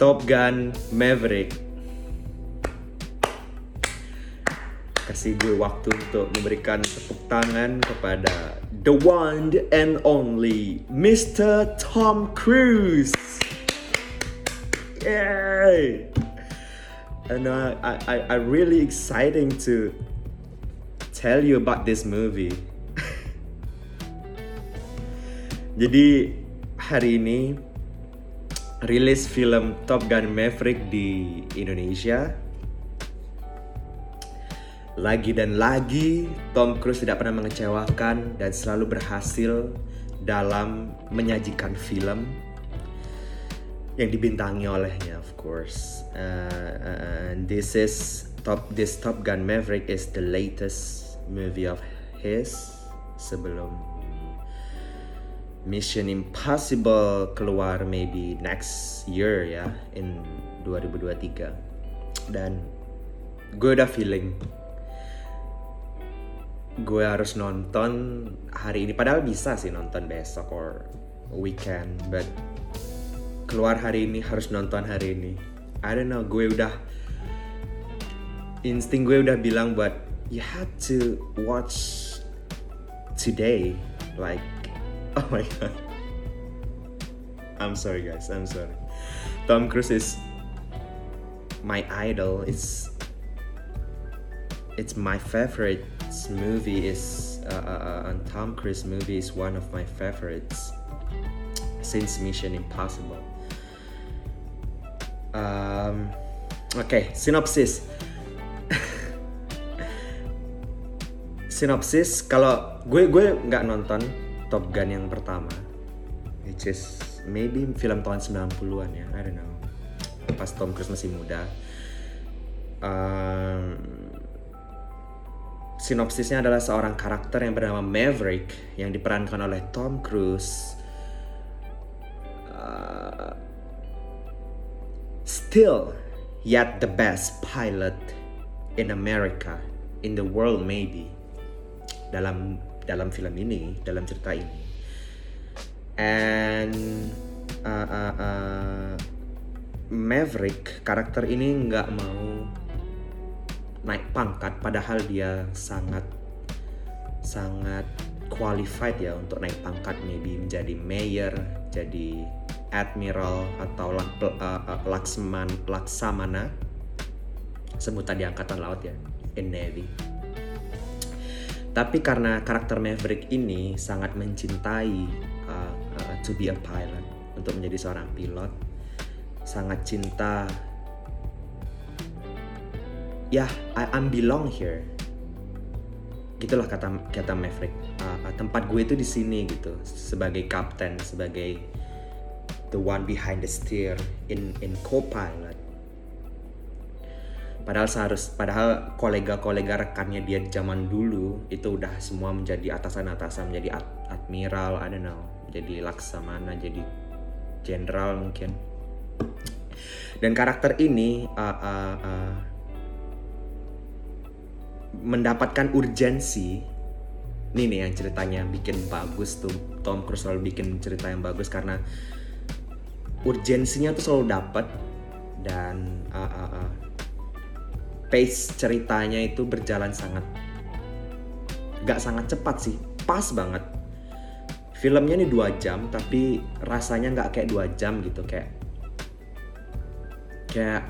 Top Gun Maverick. Kasih gue waktu untuk memberikan tepuk tangan kepada the one and only Mr. Tom Cruise. Yay! And uh, I, I, I really exciting to tell you about this movie. Jadi hari ini rilis film Top Gun Maverick di Indonesia. Lagi dan lagi Tom Cruise tidak pernah mengecewakan dan selalu berhasil dalam menyajikan film yang dibintangi olehnya of course. Uh, uh, this is Top this Top Gun Maverick is the latest movie of his sebelum Mission Impossible keluar maybe next year ya in 2023 dan gue udah feeling gue harus nonton hari ini. Padahal bisa sih nonton besok or weekend but keluar hari ini harus nonton hari ini. I don't know gue udah insting gue udah bilang buat you have to watch today like Oh my god. I'm sorry guys, I'm sorry. Tom Cruise is my idol. It's it's my favorite movie is uh, uh, uh, and Tom Cruise movie is one of my favorites since Mission Impossible. Um, okay, synopsis. synopsis kalau gue gue nggak nonton Top Gun yang pertama which is maybe film tahun 90-an ya I don't know. Pas Tom Cruise masih muda. Um, sinopsisnya adalah seorang karakter yang bernama Maverick yang diperankan oleh Tom Cruise. Uh, still yet the best pilot in America in the world maybe dalam dalam film ini, dalam cerita ini. And uh, uh, uh, Maverick karakter ini nggak mau naik pangkat, padahal dia sangat sangat qualified ya untuk naik pangkat, maybe menjadi mayor, jadi admiral atau uh, uh, laksman, laksamana sebutan di angkatan laut ya in navy tapi karena karakter Maverick ini sangat mencintai uh, uh, to be a pilot, untuk menjadi seorang pilot, sangat cinta. Ya, yeah, I, I'm belong here. Gitulah kata kata Maverick. Uh, uh, tempat gue itu di sini gitu, sebagai kapten, sebagai the one behind the steer in in co-pilot padahal seharus padahal kolega-kolega rekannya dia zaman dulu itu udah semua menjadi atasan-atasan menjadi ad, admiral I don't know jadi laksamana jadi jenderal mungkin. Dan karakter ini uh, uh, uh, mendapatkan urgensi. Ini nih yang ceritanya bikin bagus tuh Tom Cruise selalu bikin cerita yang bagus karena urgensinya tuh selalu dapat dan uh, uh, uh, pace ceritanya itu berjalan sangat gak sangat cepat sih pas banget. Filmnya ini dua jam tapi rasanya nggak kayak dua jam gitu kayak kayak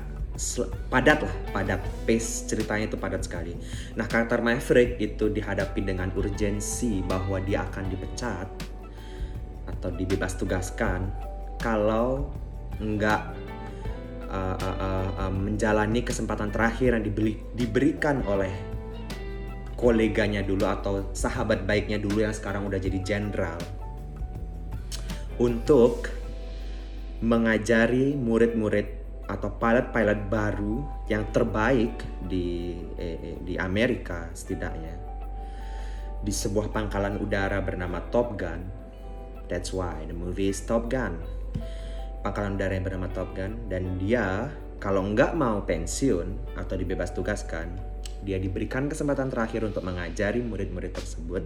padat lah padat. Pace ceritanya itu padat sekali. Nah karakter Maverick itu dihadapi dengan urgensi bahwa dia akan dipecat atau dibebas tugaskan kalau nggak uh, uh, uh, menjalani kesempatan terakhir yang dibeli, diberikan oleh koleganya dulu atau sahabat baiknya dulu yang sekarang udah jadi jenderal. Untuk mengajari murid-murid atau pilot-pilot baru yang terbaik di eh, eh, di Amerika setidaknya. Di sebuah pangkalan udara bernama Top Gun. That's why the movie is Top Gun pangkalan udara yang bernama Top Gun dan dia kalau nggak mau pensiun atau dibebas tugaskan, dia diberikan kesempatan terakhir untuk mengajari murid-murid tersebut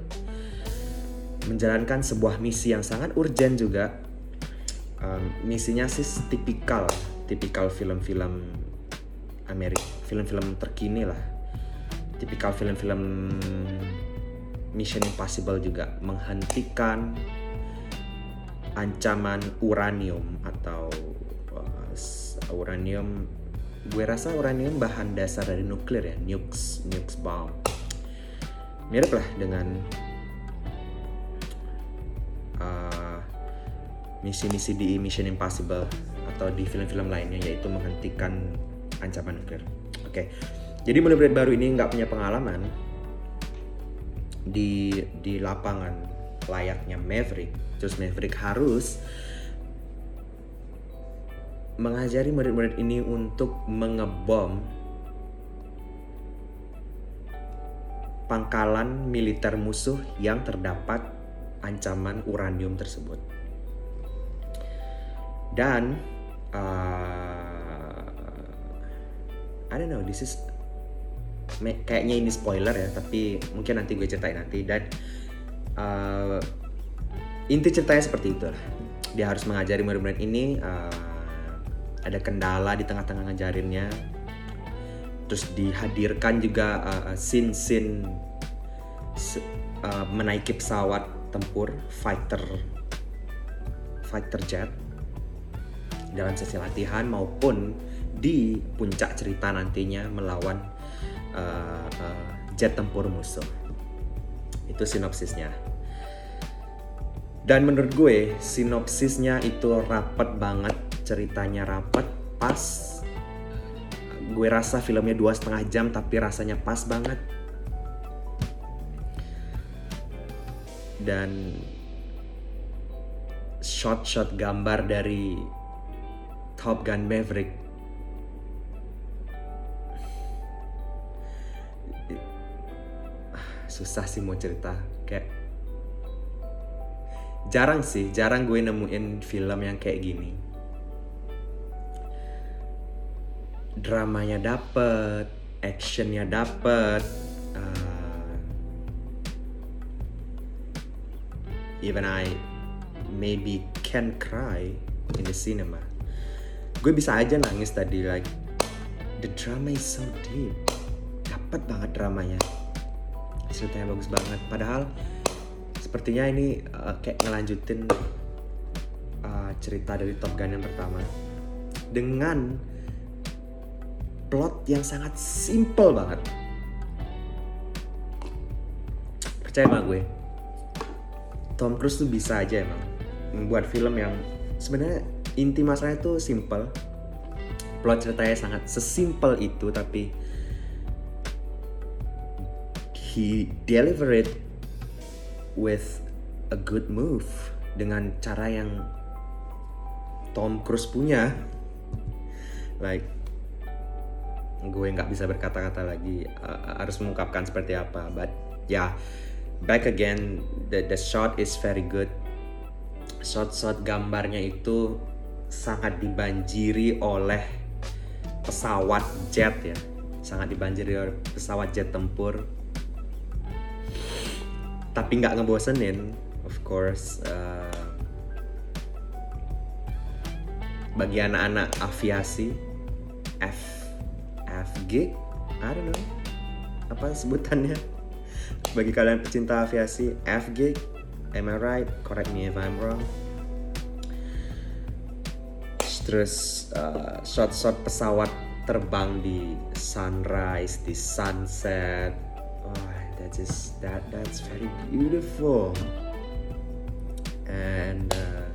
menjalankan sebuah misi yang sangat urgent juga. Um, misinya sih tipikal tipikal film-film Amerika film-film terkini lah tipikal film-film Mission Impossible juga menghentikan ancaman uranium atau uh, uranium gue rasa uranium bahan dasar dari nuklir ya nukes nukes bomb mirip lah dengan uh, misi-misi di Mission Impossible atau di film-film lainnya yaitu menghentikan ancaman nuklir. Oke, okay. jadi murid-murid baru ini nggak punya pengalaman di di lapangan layaknya Maverick. Terus Maverick harus mengajari murid-murid ini untuk mengebom pangkalan militer musuh yang terdapat ancaman uranium tersebut. Dan uh, I don't know, this is kayaknya ini spoiler ya, tapi mungkin nanti gue ceritain nanti dan uh, inti ceritanya seperti itu lah. Dia harus mengajari murid-murid ini uh, ada kendala di tengah-tengah ngajarinnya terus dihadirkan juga uh, scene-scene uh, menaiki pesawat tempur fighter fighter jet dalam sesi latihan maupun di puncak cerita nantinya melawan uh, uh, jet tempur musuh itu sinopsisnya. Dan menurut gue sinopsisnya itu rapat banget ceritanya rapat pas. Gue rasa filmnya dua setengah jam tapi rasanya pas banget. Dan shot-shot gambar dari Top Gun Maverick susah sih mau cerita kayak jarang sih jarang gue nemuin film yang kayak gini. Dramanya dapet, actionnya dapet, uh, even I maybe can cry in the cinema. Gue bisa aja nangis tadi like the drama is so deep, dapat banget dramanya, ceritanya bagus banget. Padahal sepertinya ini uh, kayak ngelanjutin uh, cerita dari Top Gun yang pertama dengan plot yang sangat simple banget. Percaya sama gue, Tom Cruise tuh bisa aja emang membuat film yang sebenarnya inti masalahnya tuh simple. Plot ceritanya sangat sesimpel itu tapi he deliver it with a good move dengan cara yang Tom Cruise punya. Like gue nggak bisa berkata-kata lagi uh, harus mengungkapkan seperti apa. But ya yeah, back again the the shot is very good. Shot-shot gambarnya itu sangat dibanjiri oleh pesawat jet ya. Sangat dibanjiri oleh pesawat jet tempur tapi nggak ngebosenin of course uh, bagi anak-anak aviasi F FG I don't know apa sebutannya? Bagi kalian pecinta aviasi FG am I right? Correct me if I'm wrong. Terus uh, shot-shot pesawat terbang di sunrise di sunset that is that that's very beautiful. And uh,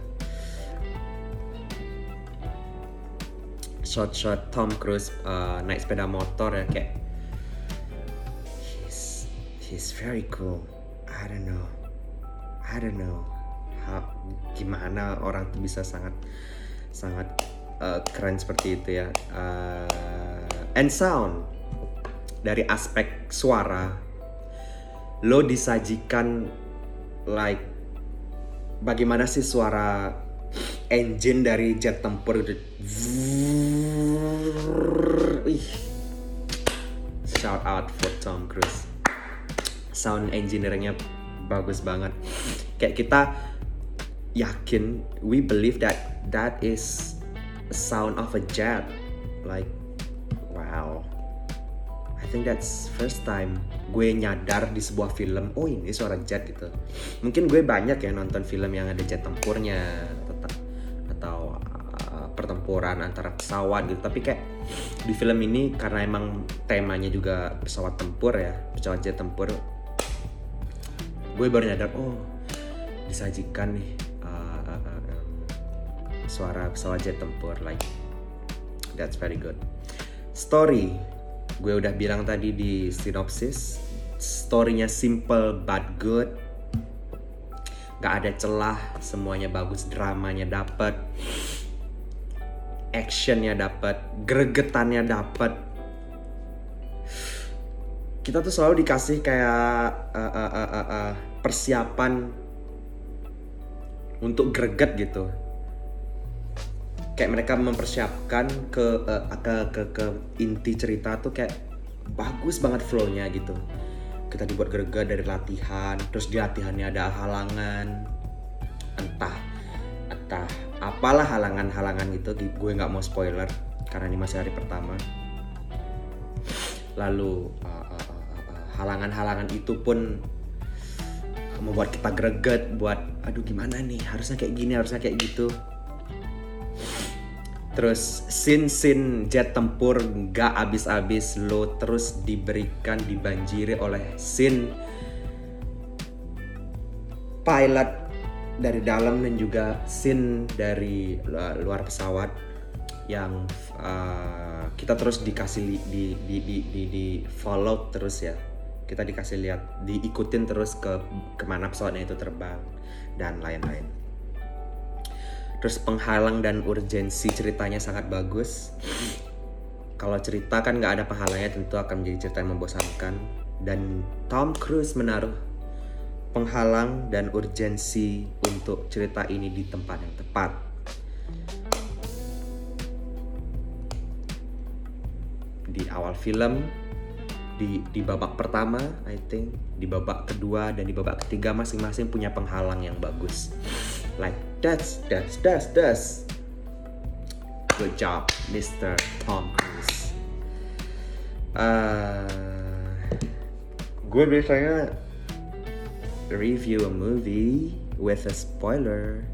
shot-shot Tom Cruise uh, naik sepeda motor ya kayak he's he's very cool. I don't know. I don't know how, gimana orang tuh bisa sangat sangat uh, keren seperti itu ya. Uh, and sound. Dari aspek suara lo disajikan like bagaimana sih suara engine dari jet tempur shout out for Tom Cruise. Sound engineeringnya bagus banget. Kayak kita yakin we believe that that is sound of a jet. Like wow I think that's first time gue nyadar di sebuah film oh ini suara jet gitu. Mungkin gue banyak ya nonton film yang ada jet tempurnya atau, atau uh, pertempuran antara pesawat gitu. Tapi kayak di film ini karena emang temanya juga pesawat tempur ya pesawat jet tempur gue baru nyadar oh disajikan nih uh, uh, uh, suara pesawat jet tempur like that's very good. Story gue udah bilang tadi di sinopsis storynya simple but good. Gak ada celah semuanya bagus dramanya dapet actionnya dapet gregetannya dapet. Kita tuh selalu dikasih kayak uh, uh, uh, uh, persiapan untuk greget gitu kayak mereka mempersiapkan ke, uh, ke ke ke inti cerita tuh kayak bagus banget flownya gitu. Kita dibuat greget dari latihan terus di latihannya ada halangan entah entah apalah halangan-halangan itu gue nggak mau spoiler karena ini masih hari pertama. Lalu halangan-halangan uh, uh, uh, itu pun membuat kita greget buat aduh gimana nih? Harusnya kayak gini harusnya kayak gitu Terus scene-scene jet tempur gak abis-abis lo terus diberikan dibanjiri oleh scene pilot dari dalam dan juga scene dari luar pesawat yang uh, kita terus dikasih di di di di, di follow terus ya. Kita dikasih lihat diikutin terus ke ke mana pesawatnya itu terbang dan lain-lain terus penghalang dan urgensi ceritanya sangat bagus. Kalau cerita kan nggak ada penghalangnya tentu akan menjadi cerita yang membosankan. Dan Tom Cruise menaruh penghalang dan urgensi untuk cerita ini di tempat yang tepat. Di awal film di di babak pertama I think di babak kedua dan di babak ketiga masing-masing punya penghalang yang bagus. Like that's that's that's that's. Good job Mr. Tom Cruise. Uh, gue biasanya review a movie with a spoiler